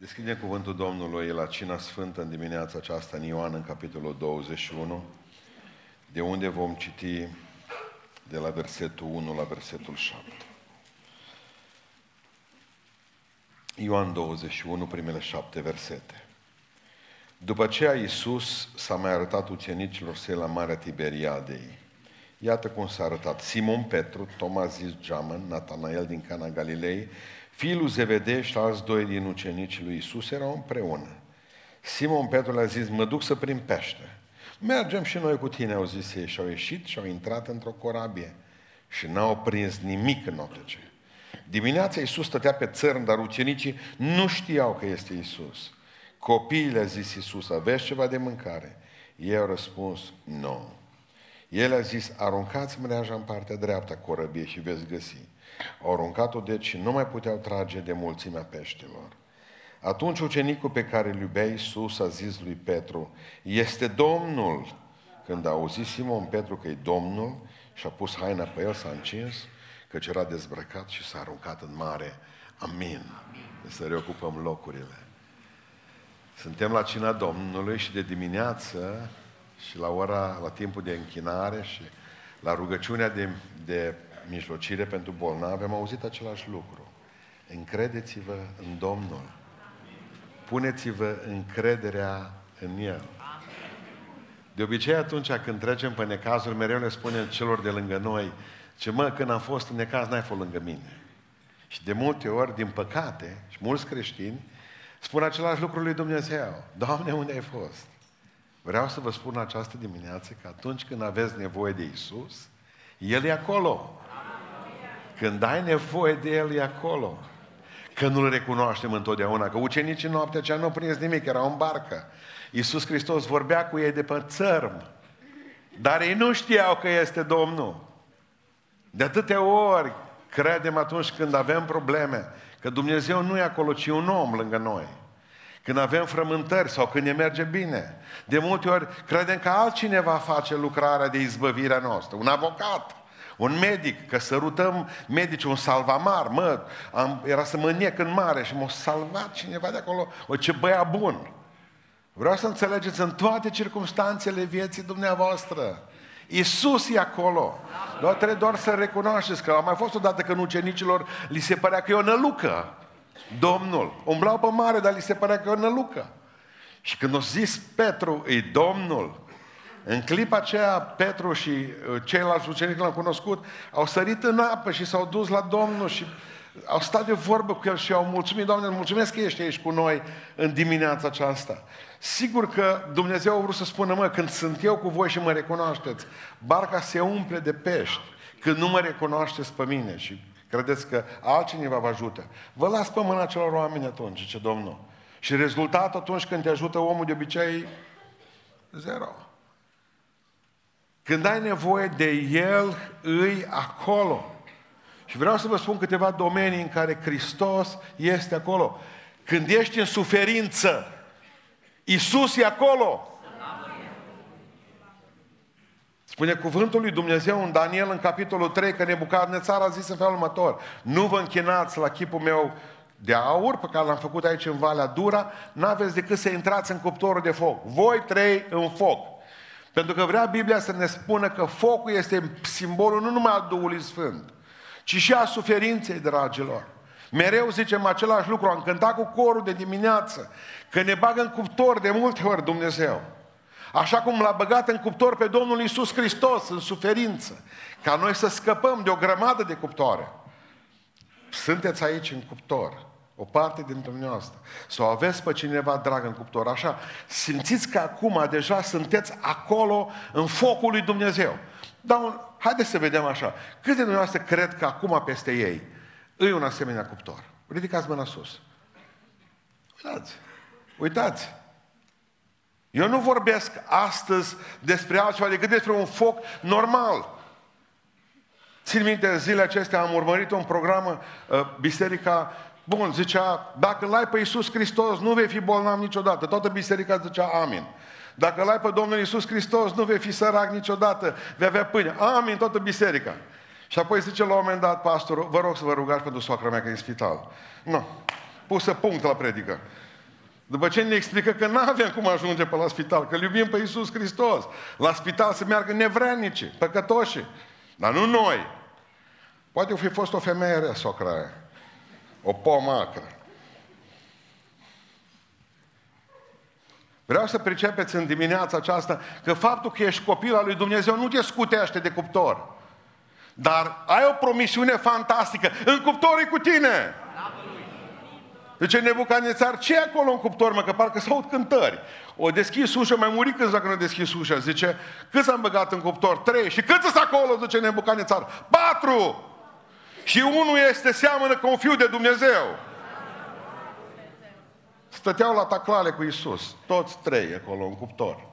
Deschide cuvântul Domnului la Cina Sfântă în dimineața aceasta în Ioan, în capitolul 21, de unde vom citi de la versetul 1 la versetul 7. Ioan 21, primele șapte versete. După aceea Iisus s-a mai arătat ucenicilor săi la Marea Tiberiadei. Iată cum s-a arătat. Simon Petru, Toma zis Geamăn, Natanael din Cana Galilei, fiul Zevedeș și alți doi din ucenicii lui Iisus erau împreună. Simon Petru le-a zis, mă duc să prin pește. Mergem și noi cu tine, au zis ei, și au ieșit și au intrat într-o corabie și n-au prins nimic în noaptea ce. Dimineața Iisus stătea pe țărm, dar ucenicii nu știau că este Iisus. Copiii le-a zis Iisus, aveți ceva de mâncare? Ei au răspuns, nu. El a zis, aruncați mreaja în partea dreaptă a corăbiei și veți găsi. Au aruncat-o deci și nu mai puteau trage de mulțimea peștilor. Atunci ucenicul pe care îl iubea Iisus a zis lui Petru, este Domnul. Când a auzit Simon Petru că e Domnul și a pus haina pe el, s-a încins, căci era dezbrăcat și s-a aruncat în mare. Amin. Să reocupăm locurile. Suntem la cina Domnului și de dimineață și la ora, la timpul de închinare și la rugăciunea de, de mijlocire pentru bolnavi, am auzit același lucru. Încredeți-vă în Domnul. Puneți-vă încrederea în El. De obicei atunci când trecem pe necazuri, mereu ne spunem celor de lângă noi, ce mă, când am fost în necaz, n-ai fost lângă mine. Și de multe ori, din păcate, și mulți creștini, spun același lucru lui Dumnezeu. Doamne, unde ai fost? Vreau să vă spun această dimineață că atunci când aveți nevoie de Isus, El e acolo. Când ai nevoie de El, e acolo. Că nu-L recunoaștem întotdeauna, că ucenicii noaptea aceea nu au prins nimic, erau în barcă. Iisus Hristos vorbea cu ei de pe țărm, dar ei nu știau că este Domnul. De atâtea ori credem atunci când avem probleme că Dumnezeu nu e acolo, ci un om lângă noi. Când avem frământări sau când ne merge bine. De multe ori credem că altcineva face lucrarea de izbăvire a noastră. Un avocat, un medic, că sărutăm medici, un salvamar, mă, am, era să mă nec în mare și m-a salvat cineva de acolo, o ce băia bun. Vreau să înțelegeți în toate circunstanțele vieții dumneavoastră. Iisus e acolo. Doar trebuie doar să recunoașteți că a mai fost odată că în ucenicilor li se părea că e o nălucă. Domnul. Umblau pe mare, dar li se părea că e o nălucă. Și când a zis Petru, e Domnul, în clipa aceea, Petru și uh, ceilalți ucenici l-au cunoscut, au sărit în apă și s-au dus la Domnul și au stat de vorbă cu el și au mulțumit, Doamne, mulțumesc că ești aici cu noi în dimineața aceasta. Sigur că Dumnezeu a vrut să spună, mă, când sunt eu cu voi și mă recunoașteți, barca se umple de pești, când nu mă recunoașteți pe mine și credeți că altcineva vă ajută. Vă las pe mâna celor oameni atunci, ce Domnul. Și rezultatul atunci când te ajută omul de obicei, zero. Când ai nevoie de El, îi acolo. Și vreau să vă spun câteva domenii în care Hristos este acolo. Când ești în suferință, Isus e acolo. Spune cuvântul lui Dumnezeu în Daniel în capitolul 3 că Nebucadnețar a zis în felul următor Nu vă închinați la chipul meu de aur pe care l-am făcut aici în Valea Dura N-aveți decât să intrați în cuptorul de foc Voi trei în foc Pentru că vrea Biblia să ne spună că focul este simbolul nu numai al Duhului Sfânt Ci și a suferinței, dragilor Mereu zicem același lucru, am cântat cu corul de dimineață, că ne bagă în cuptor de multe ori Dumnezeu. Așa cum l-a băgat în cuptor pe Domnul Isus Hristos în suferință, ca noi să scăpăm de o grămadă de cuptoare. Sunteți aici în cuptor, o parte dintre noastră, sau aveți pe cineva drag în cuptor, așa, simțiți că acum deja sunteți acolo în focul lui Dumnezeu. Dar haideți să vedem așa, câte de dumneavoastră cred că acum peste ei îi un asemenea cuptor? Ridicați mâna sus. Uitați, uitați. Eu nu vorbesc astăzi despre altceva decât despre un foc normal. Țin minte, în zilele acestea am urmărit un program, uh, biserica, bun, zicea, dacă l-ai pe Iisus Hristos, nu vei fi bolnav niciodată. Toată biserica zicea amin. Dacă l-ai pe Domnul Iisus Hristos, nu vei fi sărac niciodată, vei avea pâine. Amin, toată biserica. Și apoi zice la un moment dat pastorul, vă rog să vă rugați pentru soacra mea că e în spital. Nu, pusă punct la predică. După ce ne explică că nu avem cum ajunge pe la spital, că îl iubim pe Iisus Hristos. La spital să meargă nevrenici, păcătoși. Dar nu noi. Poate fi fost o femeie rea, socra aia. O pomă acră. Vreau să pricepeți în dimineața aceasta că faptul că ești copil al lui Dumnezeu nu te scutește de cuptor. Dar ai o promisiune fantastică. În cuptor e cu tine. Zice Nebucanețar, ce e acolo în cuptor, mă, că parcă s-aud cântări. O deschis ușa, mai murit câți dacă nu deschis ușa. Zice, cât s-am băgat în cuptor? Trei. Și câți sunt acolo, zice Nebucanețar? Patru! Și unul este, seamănă cu un fiu de Dumnezeu. Stăteau la taclale cu Isus, toți trei acolo în cuptor.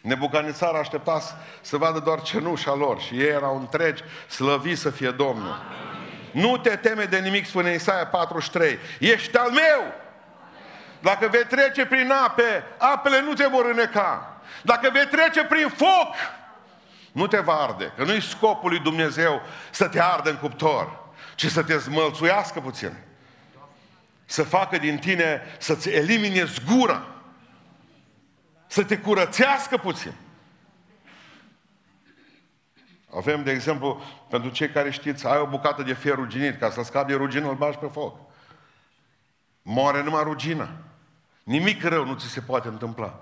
Nebucanițar aștepta să vadă doar cenușa lor și ei erau întregi, slăvi să fie Domnul. Amin. Nu te teme de nimic, spune Isaia 43. Ești al meu! Dacă vei trece prin ape, apele nu te vor îneca. Dacă vei trece prin foc, nu te va arde. Că nu-i scopul lui Dumnezeu să te ardă în cuptor, ci să te zmălțuiască puțin să facă din tine, să-ți elimine zgura, să te curățească puțin. Avem, de exemplu, pentru cei care știți, ai o bucată de fier ruginit, ca să scapi de rugină, îl bagi pe foc. Moare numai rugina. Nimic rău nu ți se poate întâmpla.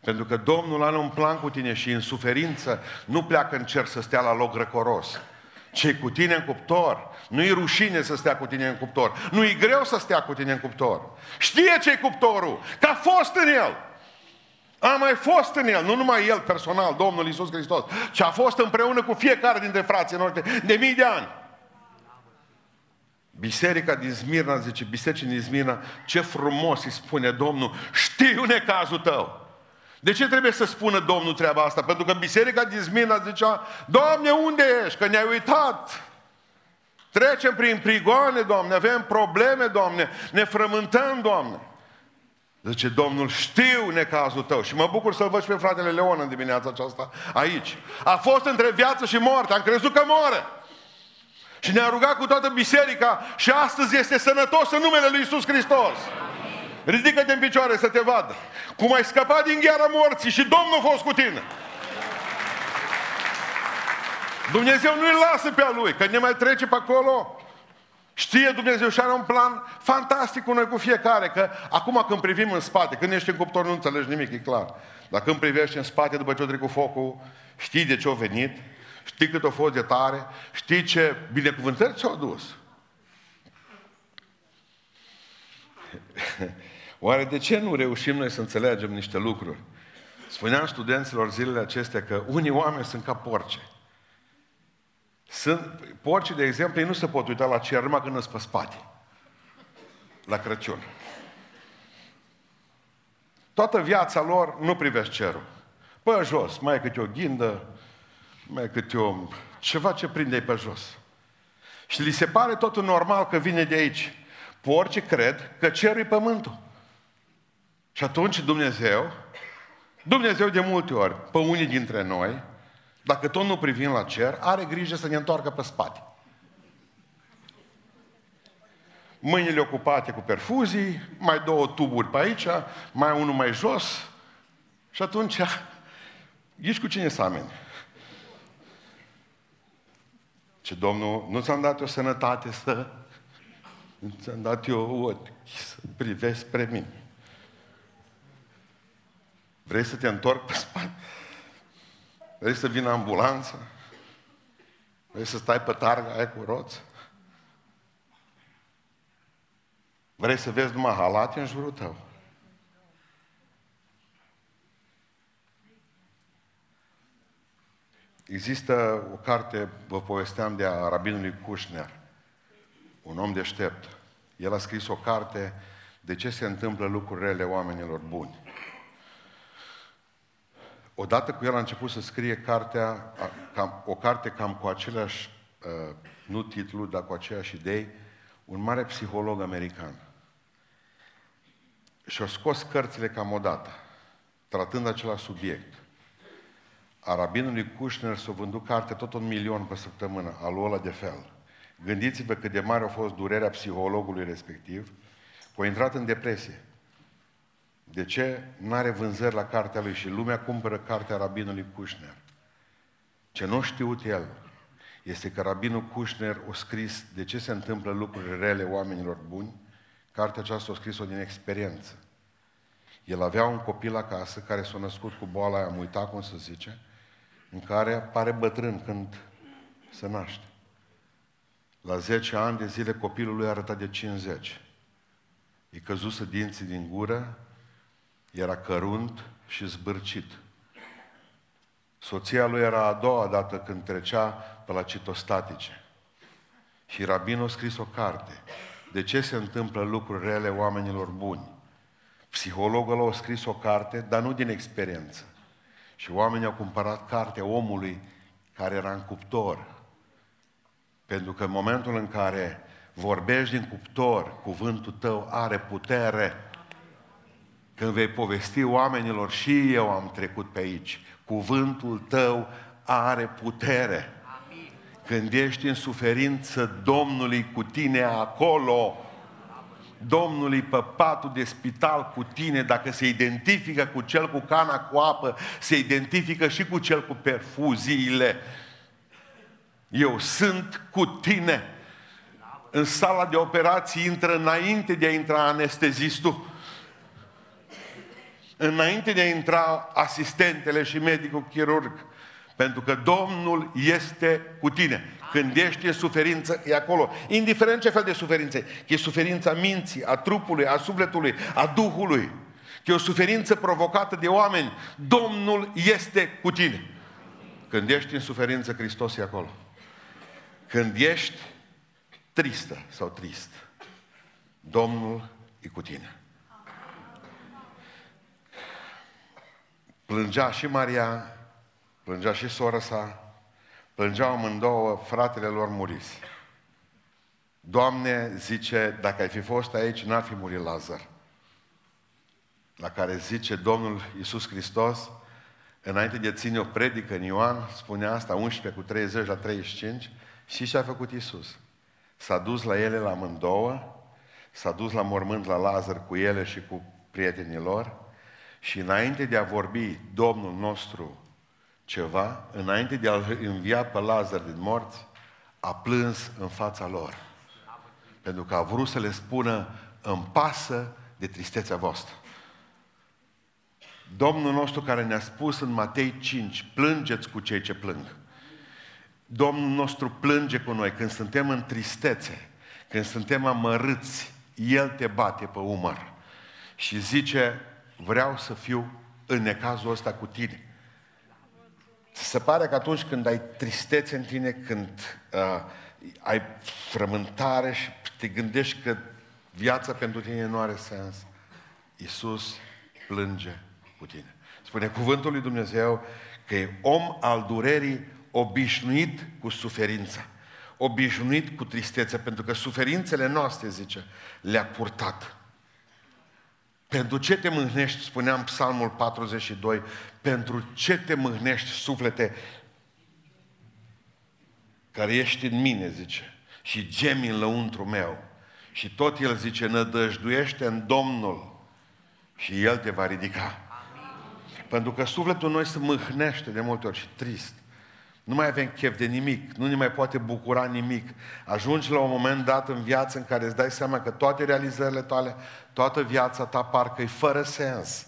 Pentru că Domnul are un plan cu tine și în suferință nu pleacă în cer să stea la loc răcoros ce cu tine în cuptor. Nu-i rușine să stea cu tine în cuptor. Nu-i greu să stea cu tine în cuptor. Știe ce-i cuptorul, că a fost în el. A mai fost în el, nu numai el personal, Domnul Isus Hristos, ci a fost împreună cu fiecare dintre frații noștri de mii de ani. Biserica din Smirna, zice, biserica din Smirna, ce frumos îi spune Domnul, știu necazul tău. De ce trebuie să spună Domnul treaba asta? Pentru că biserica din Smina zicea, Doamne, unde ești? Că ne-ai uitat. Trecem prin prigoane, Doamne, avem probleme, Doamne, ne frământăm, Doamne. Zice, Domnul, știu necazul tău și mă bucur să-l văd și pe fratele Leon în dimineața aceasta aici. A fost între viață și moarte, am crezut că moare. Și ne-a rugat cu toată biserica și astăzi este sănătos în numele Lui Isus Hristos. Ridică-te în picioare să te vadă. Cum ai scăpat din gheara morții și Domnul a fost cu tine. Dumnezeu nu-i lasă pe a Lui, că ne mai trece pe acolo. Știe Dumnezeu și are un plan fantastic cu noi cu fiecare, că acum când privim în spate, când ești în cuptor nu înțelegi nimic, e clar. Dar când privești în spate după ce o trecut focul, știi de ce a venit, știi cât a fost de tare, știi ce binecuvântări ți-au dus. Oare de ce nu reușim noi să înțelegem niște lucruri? Spuneam studenților zilele acestea că unii oameni sunt ca porci. Sunt, porci, de exemplu, ei nu se pot uita la cer numai când îți pe spate. La Crăciun. Toată viața lor nu privesc cerul. Pe jos, mai e câte o ghindă, mai e câte o... ceva ce prinde pe jos. Și li se pare totul normal că vine de aici. Porci cred că cerul e pământul. Și atunci Dumnezeu, Dumnezeu de multe ori, pe unii dintre noi, dacă tot nu privim la cer, are grijă să ne întoarcă pe spate. Mâinile ocupate cu perfuzii, mai două tuburi pe aici, mai unul mai jos. Și atunci, ești cu cine să ameni? Ce Domnul, nu ți-am dat o sănătate să... Ți-am dat eu ochi să privesc spre mine. Vrei să te întorc pe spate? Vrei să vină ambulanța? Vrei să stai pe targa aia cu roți? Vrei să vezi numai halate în jurul tău? Există o carte, vă povesteam de a rabinului Kushner, un om deștept. El a scris o carte de ce se întâmplă lucruri rele oamenilor buni. Odată cu el a început să scrie cartea, cam, o carte cam cu aceleași, uh, nu titlu, dar cu aceeași idei, un mare psiholog american. Și a scos cărțile cam odată, tratând același subiect. A rabinului Kushner s-a vândut carte tot un milion pe săptămână, al ăla de fel. Gândiți-vă cât de mare a fost durerea psihologului respectiv, că a intrat în depresie. De ce nu are vânzări la cartea lui și lumea cumpără cartea rabinului Kushner? Ce nu știut el este că rabinul Kushner a scris de ce se întâmplă lucruri rele oamenilor buni. Cartea aceasta a scris-o din experiență. El avea un copil acasă care s-a născut cu boala aia, am uitat cum să zice, în care pare bătrân când se naște. La 10 ani de zile copilul lui arăta de 50. Îi căzuse dinții din gură, era cărunt și zbârcit. Soția lui era a doua dată când trecea pe la citostatice. Și rabinul a scris o carte. De ce se întâmplă lucruri rele oamenilor buni? Psihologul a scris o carte, dar nu din experiență. Și oamenii au cumpărat cartea omului care era în cuptor. Pentru că în momentul în care vorbești din cuptor, cuvântul tău are putere. Când vei povesti oamenilor, și eu am trecut pe aici, cuvântul tău are putere. Când ești în suferință, Domnului cu tine acolo. Domnului pe patul de spital cu tine, dacă se identifică cu cel cu cana cu apă, se identifică și cu cel cu perfuziile. Eu sunt cu tine. În sala de operații intră înainte de a intra anestezistul. Înainte de a intra asistentele și medicul chirurg. Pentru că Domnul este cu tine. Când ești în suferință, e acolo. Indiferent ce fel de suferință e. e suferința minții, a trupului, a sufletului, a Duhului. Că e o suferință provocată de oameni. Domnul este cu tine. Când ești în suferință, Hristos e acolo. Când ești tristă sau trist, Domnul e cu tine. Plângea și Maria, plângea și sora sa, plângeau amândouă, fratele lor murise. Doamne, zice, dacă ai fi fost aici, n-ar fi murit Lazar. La care zice Domnul Iisus Hristos, înainte de a ține o predică în Ioan, spune asta, 11 cu 30 la 35, și ce a făcut Iisus? S-a dus la ele la amândouă, s-a dus la mormânt la Lazar cu ele și cu prietenii lor și înainte de a vorbi Domnul nostru ceva, înainte de a-l învia pe Lazar din morți, a plâns în fața lor. Pentru că a vrut să le spună, îmi pasă de tristețea voastră. Domnul nostru care ne-a spus în Matei 5, plângeți cu cei ce plâng. Domnul nostru plânge cu noi când suntem în tristețe, când suntem amărâți, El te bate pe umăr și zice, vreau să fiu în necazul ăsta cu tine. Se pare că atunci când ai tristețe în tine, când uh, ai frământare și te gândești că viața pentru tine nu are sens, Iisus plânge cu tine. Spune cuvântul lui Dumnezeu că e om al durerii obișnuit cu suferința, obișnuit cu tristețea, pentru că suferințele noastre, zice, le-a purtat. Pentru ce te mâhnești, spuneam psalmul 42, pentru ce te mâhnești, suflete, care ești în mine, zice, și gemi în lăuntru meu. Și tot el zice, nădăjduiește în Domnul și El te va ridica. Amin. Pentru că sufletul noi se mâhnește de multe ori și trist. Nu mai avem chef de nimic, nu ne mai poate bucura nimic. Ajungi la un moment dat în viață în care îți dai seama că toate realizările tale, toată viața ta parcă e fără sens.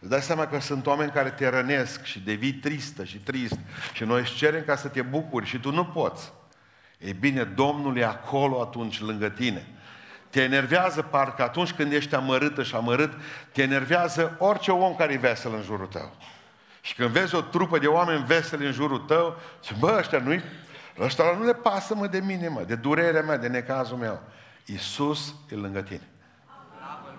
Îți dai seama că sunt oameni care te rănesc și devii tristă și trist și noi îți cerem ca să te bucuri și tu nu poți. Ei bine, Domnul e acolo atunci lângă tine. Te enervează parcă atunci când ești amărâtă și amărât, te enervează orice om care e vesel în jurul tău. Și când vezi o trupă de oameni veseli în jurul tău, și bă, ăștia nu ăștia nu le pasă mă de mine, mă, de durerea mea, de necazul meu. Iisus e lângă tine.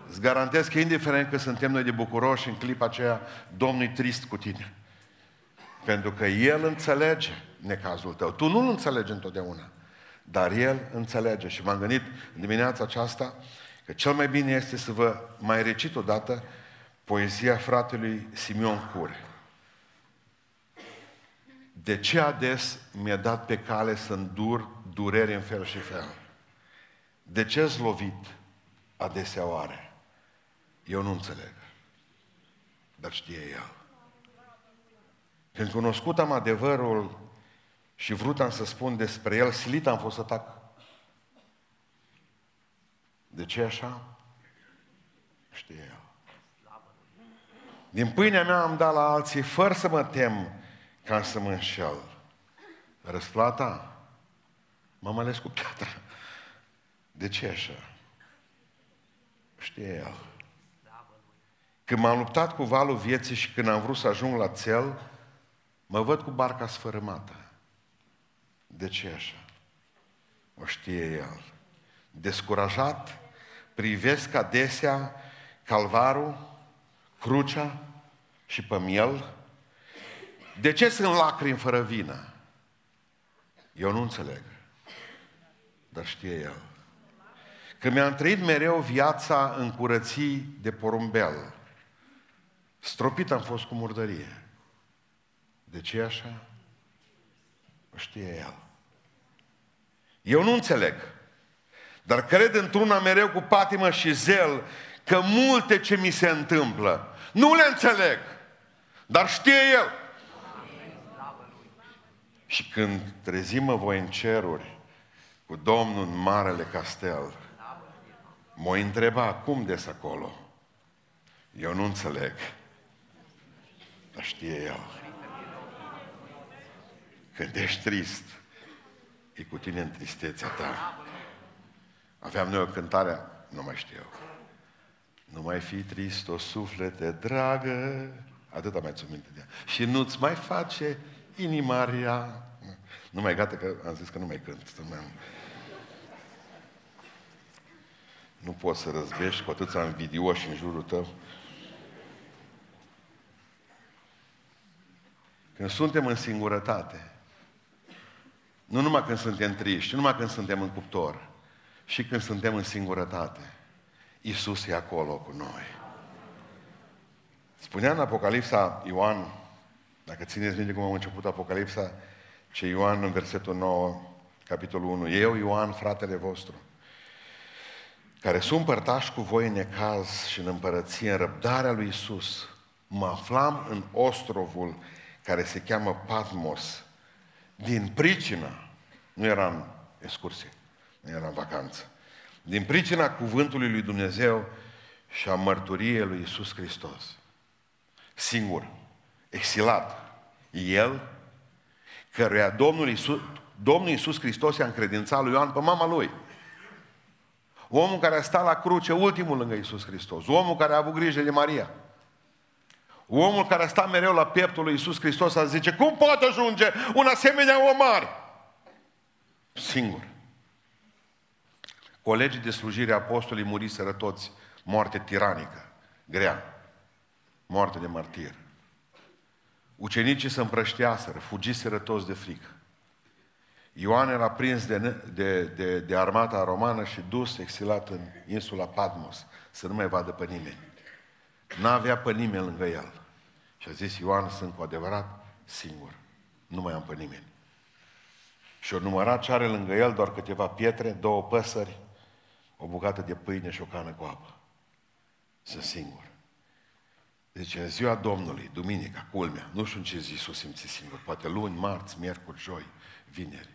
Îți garantez că indiferent că suntem noi de bucuroși în clipa aceea, Domnul e trist cu tine. Pentru că El înțelege necazul tău. Tu nu-L înțelegi întotdeauna. Dar El înțelege. Și m-am gândit în dimineața aceasta că cel mai bine este să vă mai recit odată poezia fratelui Simeon Cure. De ce ades mi-a dat pe cale să îndur durere în fel și fel? De ce lovit adesea oare? Eu nu înțeleg. dar știe El. Când cunoscut am adevărul și vrut am să spun despre El, silit am fost să tac. De ce așa? Știe El. Din pâinea mea am dat la alții, fără să mă tem ca să mă înșel. Răsplata? M-am ales cu piatra. De ce așa? Știe El. Când m-am luptat cu valul vieții și când am vrut să ajung la cel, mă văd cu barca sfărâmată. De ce așa? O știe El. Descurajat, privesc adesea calvarul, crucea și pe miel. De ce sunt lacrimi fără vină? Eu nu înțeleg. Dar știe El. Că mi-am trăit mereu viața în curății de porumbel. Stropit am fost cu murdărie. De ce așa? O știe El. Eu nu înțeleg. Dar cred într-una mereu cu patimă și zel că multe ce mi se întâmplă, nu le înțeleg, dar știe El. Și când trezim voi în ceruri cu Domnul în Marele Castel, mă întreba cum des acolo. Eu nu înțeleg, dar știe El. Când ești trist, e cu tine în tristețea ta. Aveam noi o cântare, nu mai știu eu. Nu mai fi trist, o suflete dragă, atâta mai țin minte de ea. Și nu-ți mai face inima rea. Nu mai gata că am zis că nu mai cânt. Nu, mai... nu poți să răzbești cu atâția invidioși în jurul tău. Când suntem în singurătate, nu numai când suntem triști, nu numai când suntem în cuptor, și când suntem în singurătate, Isus e acolo cu noi. Spunea în Apocalipsa Ioan, dacă țineți minte cum am început Apocalipsa, ce Ioan în versetul 9, capitolul 1, eu Ioan, fratele vostru, care sunt părtași cu voi în necaz și în împărăție, în răbdarea lui Isus, mă aflam în ostrovul care se cheamă Patmos, din pricina, nu era în excursie, nu era în vacanță, din pricina cuvântului lui Dumnezeu și a mărturiei lui Isus Hristos. Singur, exilat, El, căruia Domnul Isus, Domnul Iisus Hristos i-a încredințat lui Ioan pe mama lui. Omul care a stat la cruce, ultimul lângă Iisus Hristos. Omul care a avut grijă de Maria. Omul care a stat mereu la pieptul lui Iisus Hristos a zice, cum poate ajunge un asemenea om mare? Singur. Colegii de slujire apostolii muriseră toți, moarte tiranică, grea, moarte de martir. Ucenicii se împrășteaseră, fugiseră toți de frică. Ioan era prins de, de, de, de armata romană și dus, exilat în insula Patmos, să nu mai vadă pe nimeni. N-avea pe nimeni lângă el. Și a zis Ioan, sunt cu adevărat singur. Nu mai am pe nimeni. Și o numărat ce are lângă el doar câteva pietre, două păsări, o bucată de pâine și o cană cu apă. Sunt singur. Deci în ziua Domnului, duminica, culmea, nu știu în ce zi s-o simți singur, poate luni, marți, miercuri, joi, vineri,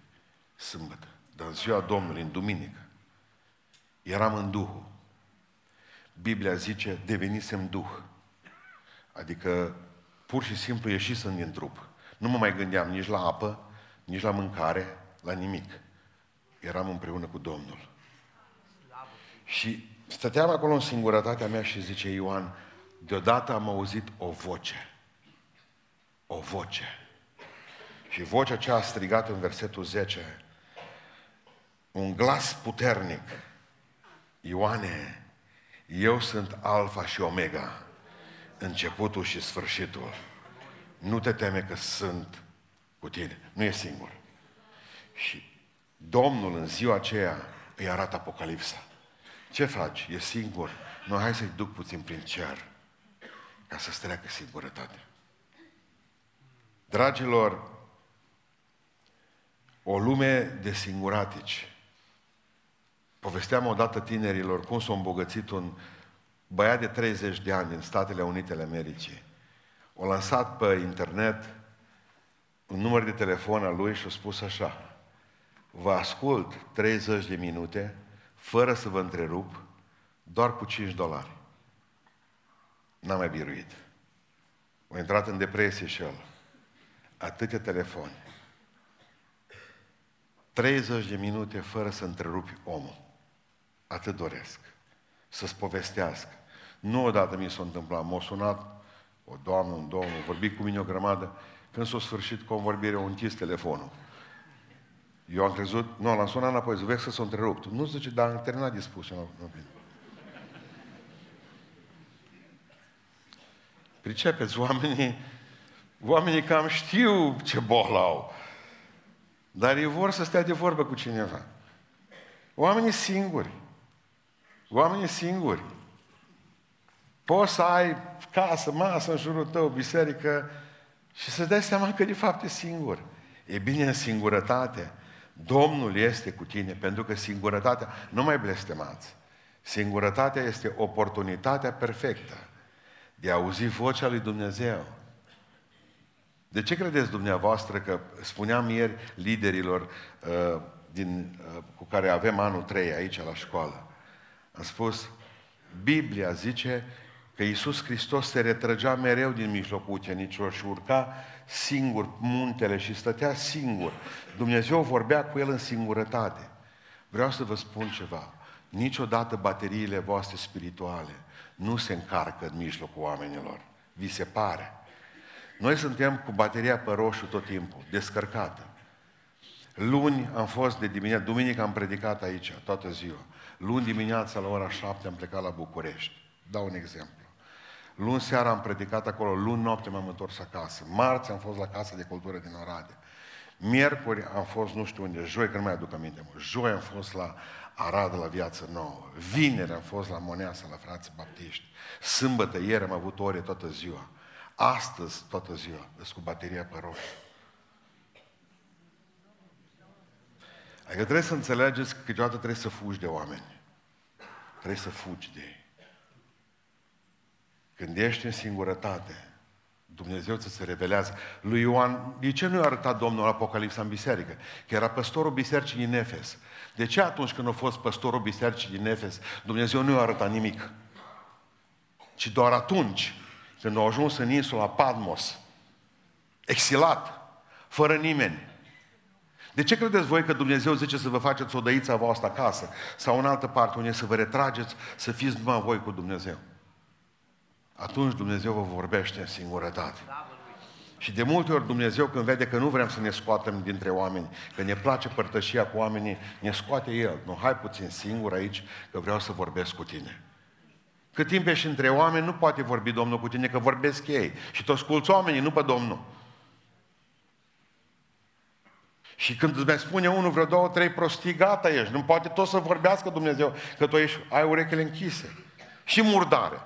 sâmbătă, dar în ziua Domnului, în duminică, eram în Duhul. Biblia zice, devenisem Duh. Adică pur și simplu ieșisem din trup. Nu mă mai gândeam nici la apă, nici la mâncare, la nimic. Eram împreună cu Domnul. Și stăteam acolo în singurătatea mea și zice Ioan, deodată am auzit o voce. O voce. Și vocea aceea a strigat în versetul 10, un glas puternic. Ioane, eu sunt Alfa și Omega, începutul și sfârșitul. Nu te teme că sunt cu tine. Nu e singur. Și Domnul în ziua aceea îi arată Apocalipsa. Ce faci? E singur? Nu, hai să-i duc puțin prin cer ca să-ți treacă singurătatea. Dragilor, o lume de singuratici. Povesteam odată tinerilor cum s-a îmbogățit un băiat de 30 de ani în Statele Unite ale Americii. a lansat pe internet un număr de telefon al lui și a spus așa, vă ascult 30 de minute, fără să vă întrerup, doar cu 5 dolari. N-am mai biruit. A intrat în depresie și el. Atâtea telefoane. 30 de minute fără să întrerupi omul. Atât doresc. Să-ți povestească. Nu odată mi s-a întâmplat. M-a sunat o doamnă, un domn, a vorbit cu mine o grămadă. Când s-a sfârșit convorbirea, a închis telefonul. Eu am crezut, nu, l-am sunat înapoi, zic, să s-a întrerupt. Nu zice, dar am terminat discuția. Nu, nu, Pricepeți, oamenii, oamenii cam știu ce bolă au. Dar ei vor să stea de vorbă cu cineva. Oamenii singuri. Oamenii singuri. Poți să ai casă, masă în jurul tău, biserică și să dai seama că de fapt e singur. E bine în singurătate. Domnul este cu tine, pentru că singurătatea, nu mai blestemați, singurătatea este oportunitatea perfectă de a auzi vocea lui Dumnezeu. De ce credeți dumneavoastră că spuneam ieri liderilor uh, din, uh, cu care avem anul 3 aici la școală? Am spus, Biblia zice că Iisus Hristos se retrăgea mereu din mijlocul ucenicilor și urca singur muntele și stătea singur. Dumnezeu vorbea cu el în singurătate. Vreau să vă spun ceva. Niciodată bateriile voastre spirituale nu se încarcă în mijlocul oamenilor. Vi se pare. Noi suntem cu bateria pe roșu tot timpul, descărcată. Luni am fost de dimineață, duminică am predicat aici, toată ziua. Luni dimineața la ora 7 am plecat la București. Dau un exemplu. Luni seara am predicat acolo, luni noapte m-am întors acasă. Marți am fost la Casa de Cultură din Oradea. Miercuri am fost nu știu unde, joi, că nu mai aduc aminte, mă. joi am fost la Arad la Viață Nouă, vineri am fost la Moneasa, la frații baptiști, sâmbătă, ieri am avut ore toată ziua, astăzi toată ziua, sunt cu bateria pe roșu. Adică trebuie să înțelegeți că câteodată trebuie să fugi de oameni. Trebuie să fugi de ei. Când ești în singurătate, Dumnezeu ți se revelează. Lui Ioan, de ce nu i-a arătat Domnul Apocalipsa în biserică? Că era păstorul bisericii din Efes. De ce atunci când a fost păstorul bisericii din Efes, Dumnezeu nu i-a arătat nimic? Ci doar atunci când a ajuns în insula Padmos, exilat, fără nimeni. De ce credeți voi că Dumnezeu zice să vă faceți o dăiță voastră acasă sau în altă parte unde să vă retrageți, să fiți numai voi cu Dumnezeu? atunci Dumnezeu vă vorbește în singurătate. Și de multe ori Dumnezeu când vede că nu vrem să ne scoatem dintre oameni, că ne place părtășia cu oamenii, ne scoate El. Nu, hai puțin singur aici, că vreau să vorbesc cu tine. Cât timp ești între oameni, nu poate vorbi Domnul cu tine, că vorbesc ei. Și toți asculți oamenii, nu pe Domnul. Și când îți mai spune unul vreo două, trei prostii, gata ești. Nu poate tot să vorbească Dumnezeu, că tu ești, ai urechile închise. Și murdare.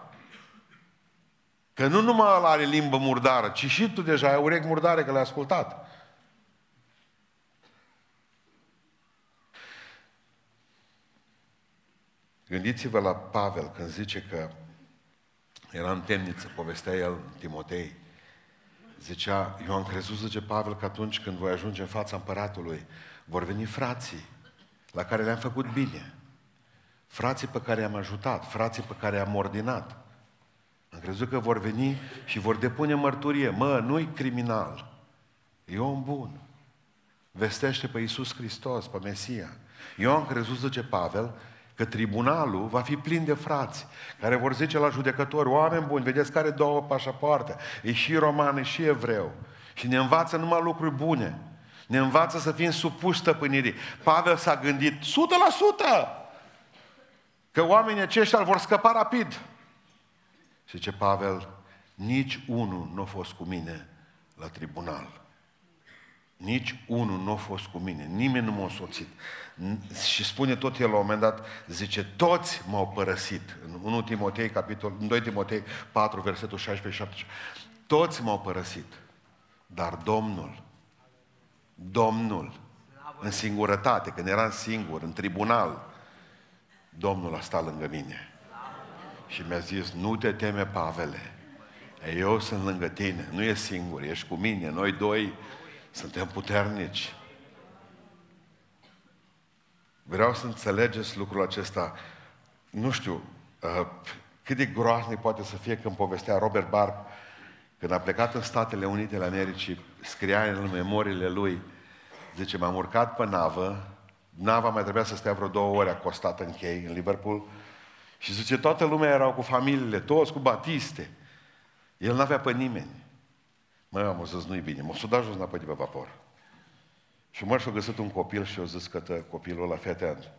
Că nu numai ăla are limbă murdară, ci și tu deja ai urechi murdare că le-ai ascultat. Gândiți-vă la Pavel când zice că era în temniță, povestea el Timotei. Zicea, eu am crezut, zice Pavel, că atunci când voi ajunge în fața împăratului, vor veni frații la care le-am făcut bine. Frații pe care i-am ajutat, frații pe care i-am ordinat. Am crezut că vor veni și vor depune mărturie. Mă, nu-i criminal. E om bun. Vestește pe Iisus Hristos, pe Mesia. Eu am crezut, zice Pavel, că tribunalul va fi plin de frați care vor zice la judecători, oameni buni, vedeți care două pașapoarte, e și roman, e și evreu. Și ne învață numai lucruri bune. Ne învață să fim supuși stăpânirii. Pavel s-a gândit 100% că oamenii aceștia îl vor scăpa rapid. Și ce Pavel, nici unul nu a fost cu mine la tribunal. Nici unul nu a fost cu mine, nimeni nu m-a soțit. Și spune tot el la un moment dat, zice, toți m-au părăsit. În 1 Timotei, capitol, în 2 Timotei 4, versetul 16 17. Toți m-au părăsit. Dar Domnul, Domnul, în singurătate, când eram singur, în tribunal, Domnul a stat lângă mine și mi-a zis, nu te teme, Pavele, Eu sunt lângă tine, nu e singur, ești cu mine, noi doi suntem puternici. Vreau să înțelegeți lucrul acesta. Nu știu uh, cât de groaznic poate să fie când povestea Robert Barb, când a plecat în Statele Unite ale Americii, scria în memoriile lui, zice, m-am urcat pe navă, nava mai trebuia să stea vreo două ore acostată în chei, în Liverpool, și zice, toată lumea erau cu familiile, toți cu batiste. El n-avea pe nimeni. Mă, am zis, nu-i bine. M-a dat jos înapoi de pe vapor. Și mă și-a găsit un copil și a zis că copilul ăla, fii atent,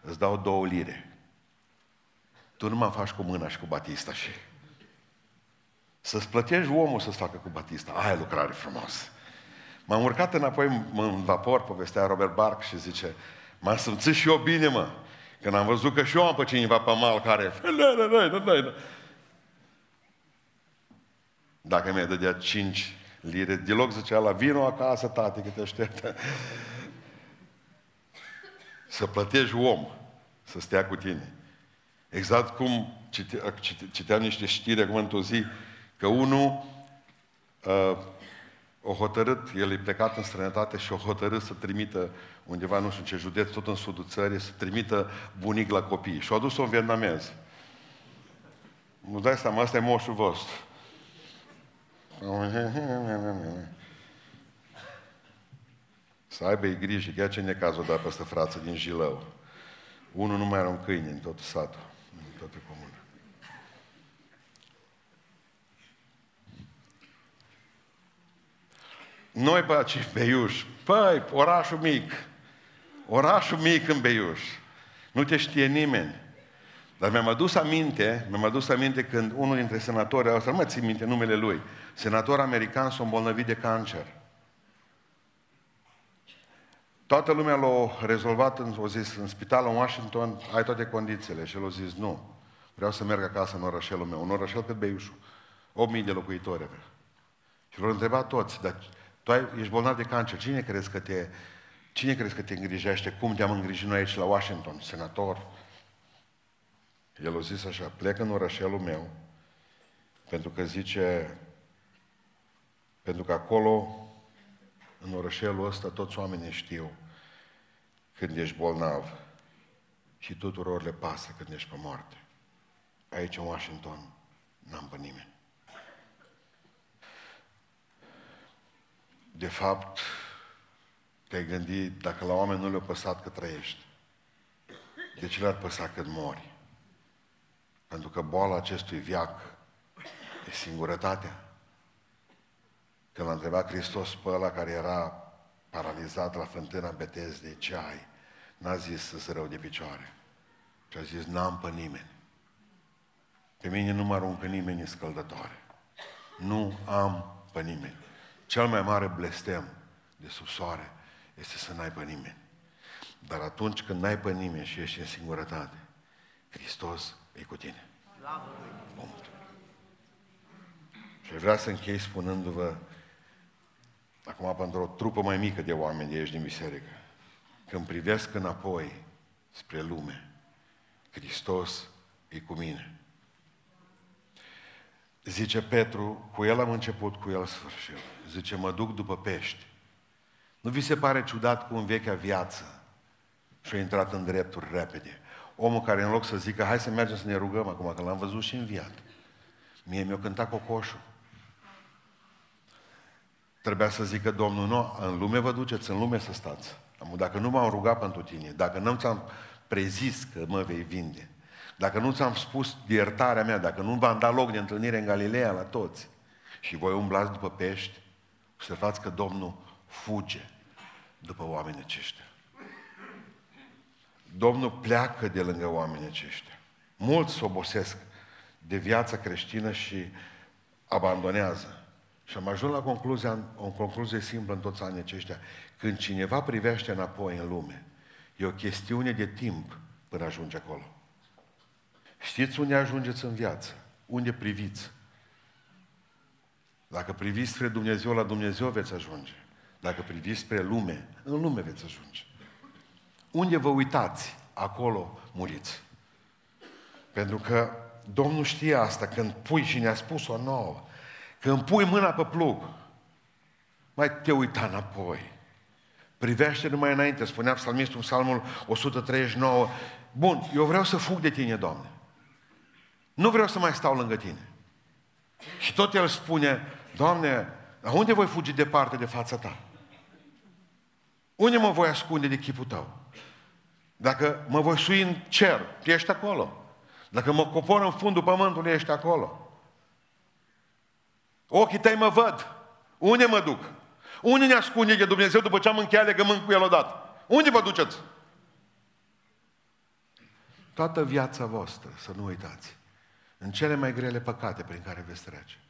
îți dau două lire. Tu nu mă faci cu mâna și cu batista și... Să-ți plătești omul să-ți facă cu batista. Aia e lucrare frumos. M-am urcat înapoi în vapor, povestea Robert Bark și zice, m-am simțit și eu bine, mă. Când am văzut că și eu am pe cineva pe mal care... Dacă mi-ai dădea cinci lire, deloc zicea la vino acasă, tati, că te așteptă. Să plătești om să stea cu tine. Exact cum cite, citeam niște știri acum într-o zi, că unul uh, o hotărât, el e plecat în străinătate și o hotărât să trimită undeva, nu știu ce județ, tot în sudul țării, să trimită bunic la copii. Și-a adus-o în vietnamez. Nu dai seama, asta e moșul vostru. Să aibă grijă, chiar ce necazul da peste frață din Jilău. Unul nu mai are un câine în tot satul, în toată comună. Noi pe aici, Beiuș, păi, orașul mic, orașul mic în Beiuș, nu te știe nimeni. Dar mi-am adus aminte, mi-am adus aminte când unul dintre senatori, să nu mai țin minte numele lui, senator american s-a îmbolnăvit de cancer. Toată lumea l-a rezolvat, în, o zis, în spital în Washington, ai toate condițiile. Și el a zis, nu, vreau să merg acasă în orașelul meu. Un orașel cât Beiușul. 8.000 de locuitori avea. Și l-au întrebat toți, dar tu ai, ești bolnav de cancer, cine crezi că te, cine crezi că te îngrijește? Cum te-am îngrijit noi aici la Washington, senator? El a zis așa, plec în orașelul meu, pentru că zice, pentru că acolo, în orășelul ăsta, toți oamenii știu când ești bolnav și tuturor le pasă când ești pe moarte. Aici, în Washington, n-am pe nimeni. De fapt, te-ai gândit, dacă la oameni nu le-a păsat că trăiești, de ce le-ar păsa când mori? Pentru că boala acestui viac e singurătatea. Când l-a întrebat Hristos pe ăla care era paralizat la fântâna Betesdei, ce ai? N-a zis să se rău de picioare. Și a zis, n-am pe nimeni. Pe mine nu mă aruncă nimeni în scăldătoare. Nu am pe nimeni. Cel mai mare blestem de sub soare este să n-ai pe nimeni. Dar atunci când n-ai pe nimeni și ești în singurătate, Hristos e cu tine. Punct. Și vreau să închei spunându-vă, acum pentru o trupă mai mică de oameni de aici din biserică, când privesc înapoi spre lume, Hristos e cu mine. Zice Petru, cu el am început, cu el sfârșit. Zice, mă duc după pești. Nu vi se pare ciudat cum în vechea viață și-a intrat în drepturi repede? Omul care în loc să zică, hai să mergem să ne rugăm acum, că l-am văzut și înviat. Mie mi-a cântat cocoșul. Trebuia să zică Domnul, nu, în lume vă duceți, în lume să stați. Dacă nu m-am rugat pentru tine, dacă nu ți-am prezis că mă vei vinde, dacă nu ți-am spus de iertarea mea, dacă nu v-am dat loc de întâlnire în Galileea la toți și voi umblați după pești, observați că Domnul fuge după oamenii aceștia. Domnul pleacă de lângă oamenii aceștia. Mulți se obosesc de viața creștină și abandonează. Și am ajuns la concluzia, o concluzie simplă în toți anii aceștia. Când cineva privește înapoi în lume, e o chestiune de timp până ajunge acolo. Știți unde ajungeți în viață? Unde priviți? Dacă priviți spre Dumnezeu, la Dumnezeu veți ajunge. Dacă priviți spre lume, în lume veți ajunge. Unde vă uitați, acolo muriți. Pentru că Domnul știe asta când pui și ne-a spus-o nouă. Când pui mâna pe plug, mai te uita înapoi. Privește numai înainte, spunea psalmistul în psalmul 139, bun, eu vreau să fug de tine, Doamne. Nu vreau să mai stau lângă tine. Și tot el spune, Doamne, dar unde voi fugi departe de fața ta? Unde mă voi ascunde de chipul tău? Dacă mă voi sui în cer, tu ești acolo. Dacă mă copor în fundul pământului, ești acolo. Ochii tăi mă văd. Unde mă duc? Unde ne ascunde de Dumnezeu după ce am încheiat legământ cu El odată? Unde vă duceți? Toată viața voastră, să nu uitați, în cele mai grele păcate prin care veți trece.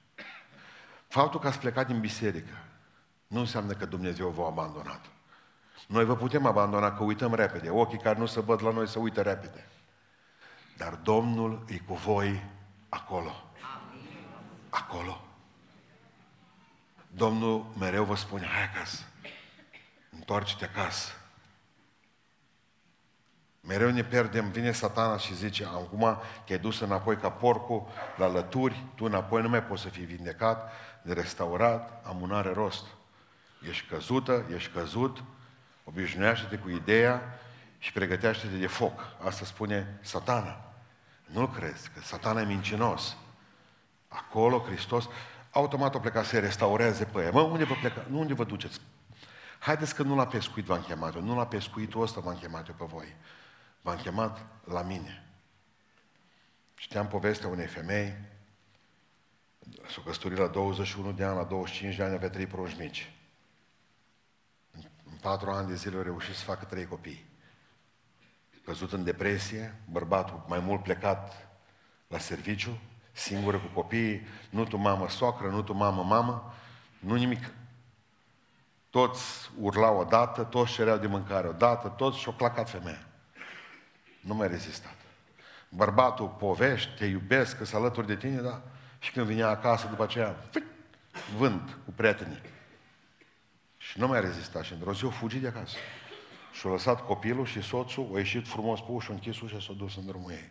Faptul că ați plecat din biserică nu înseamnă că Dumnezeu v-a abandonat. Noi vă putem abandona că uităm repede. Ochii care nu se văd la noi se uită repede. Dar Domnul e cu voi acolo. Acolo. Domnul mereu vă spune, hai acasă. Întoarce-te acasă. Mereu ne pierdem, vine satana și zice, acum te-ai dus înapoi ca porcul la lături, tu înapoi nu mai poți să fii vindecat, de restaurat, am un are rost. Ești căzută, ești căzut, obișnuiește-te cu ideea și pregătește-te de foc. Asta spune satana. Nu crezi că satana e mincinos. Acolo Hristos automat o pleca să restaureze pe ea. Mă, unde vă pleca? Nu unde vă duceți? Haideți că nu la pescuit v-am chemat eu, nu la pescuitul ăsta v-am chemat eu pe voi. V-am chemat la mine. Știam povestea unei femei, s-a căsătorit la 21 de ani, la 25 de ani avea trei prunci mici. În patru ani de zile a reușit să facă trei copii. Căzut în depresie, bărbatul mai mult plecat la serviciu, singură cu copiii, nu tu mamă socră, nu tu mamă mamă, nu nimic. Toți urlau odată, toți cereau de mâncare odată, toți și-o clacat femeia. Nu mai rezistat. Bărbatul povești, te iubesc, că alături de tine, da? Și când vinea acasă după aceea, fic, vânt cu prietenii. Și nu mai rezista și într-o zi o fugi de acasă. Și-a lăsat copilul și soțul, a ieșit frumos pe ușă, a închis ușa și s-a dus în drumul ei.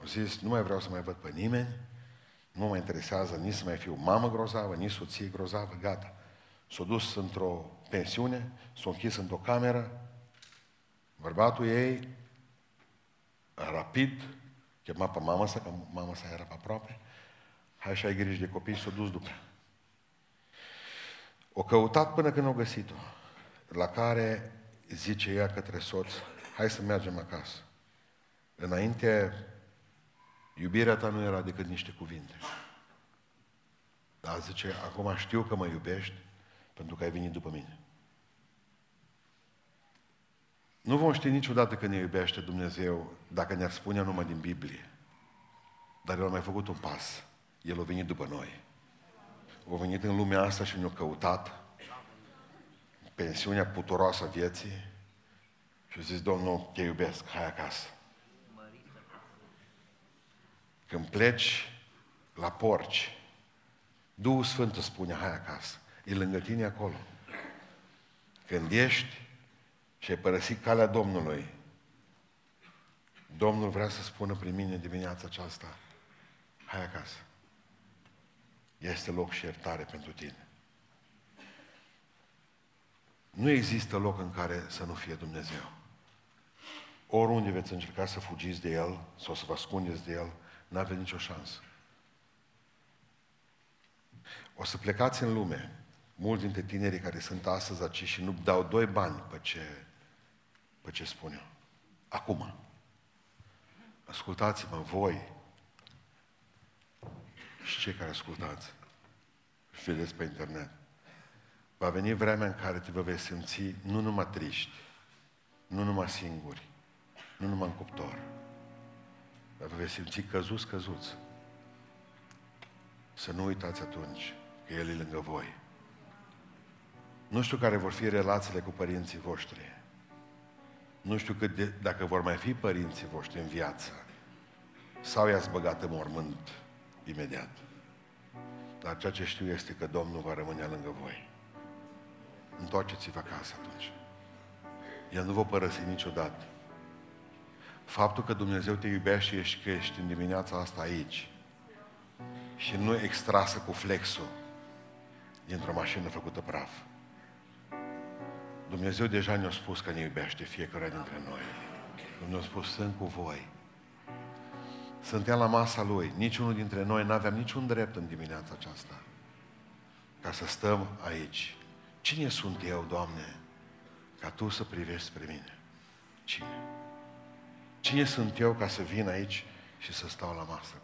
Au zis, nu mai vreau să mai văd pe nimeni, nu mă interesează nici să mai fiu mamă grozavă, nici soție grozavă, gata. S-a dus într-o pensiune, s-a închis într-o cameră, bărbatul ei, rapid, chema pe mama sa, că mama sa era pe aproape, hai și ai grijă de copii, s-a dus după O căutat până când o găsit-o, la care zice ea către soț, hai să mergem acasă. Înainte Iubirea ta nu era decât niște cuvinte. Dar zice, acum știu că mă iubești pentru că ai venit după mine. Nu vom ști niciodată că ne iubește Dumnezeu dacă ne-ar spune numai din Biblie. Dar El a mai făcut un pas. El a venit după noi. A venit în lumea asta și ne-a căutat pensiunea puturoasă vieții și a zis, Domnul, te iubesc, hai acasă. Când pleci la porci, Duhul Sfânt îți spune, hai acasă. E lângă tine acolo. Când ești și ai părăsit calea Domnului, Domnul vrea să spună prin mine dimineața aceasta, hai acasă. Este loc și iertare pentru tine. Nu există loc în care să nu fie Dumnezeu. Oriunde veți încerca să fugiți de El sau să vă ascundeți de El, nu aveți nicio șansă. O să plecați în lume, mulți dintre tinerii care sunt astăzi aici și nu dau doi bani pe ce, pe ce spun eu. Acum. Ascultați-mă, voi și cei care ascultați și vedeți pe internet. Va veni vremea în care te vă veți simți nu numai triști, nu numai singuri, nu numai în cuptor, dar vă veți simți căzuți, căzuți. Să nu uitați atunci că El e lângă voi. Nu știu care vor fi relațiile cu părinții voștri. Nu știu cât de, dacă vor mai fi părinții voștri în viață. Sau i-ați băgat în mormânt imediat. Dar ceea ce știu este că Domnul va rămâne lângă voi. Întoarceți-vă acasă atunci. El nu vă părăsi niciodată. Faptul că Dumnezeu te iubește și că ești în dimineața asta aici, și nu extrasă cu flexul dintr-o mașină făcută praf. Dumnezeu deja ne-a spus că ne iubește fiecare dintre noi. Dumnezeu a spus, sunt cu voi. Suntem la masa Lui. Niciunul dintre noi nu aveam niciun drept în dimineața aceasta ca să stăm aici. Cine sunt eu, Doamne, ca Tu să privești spre mine? Cine? Cine sunt eu ca să vin aici și să stau la masă cu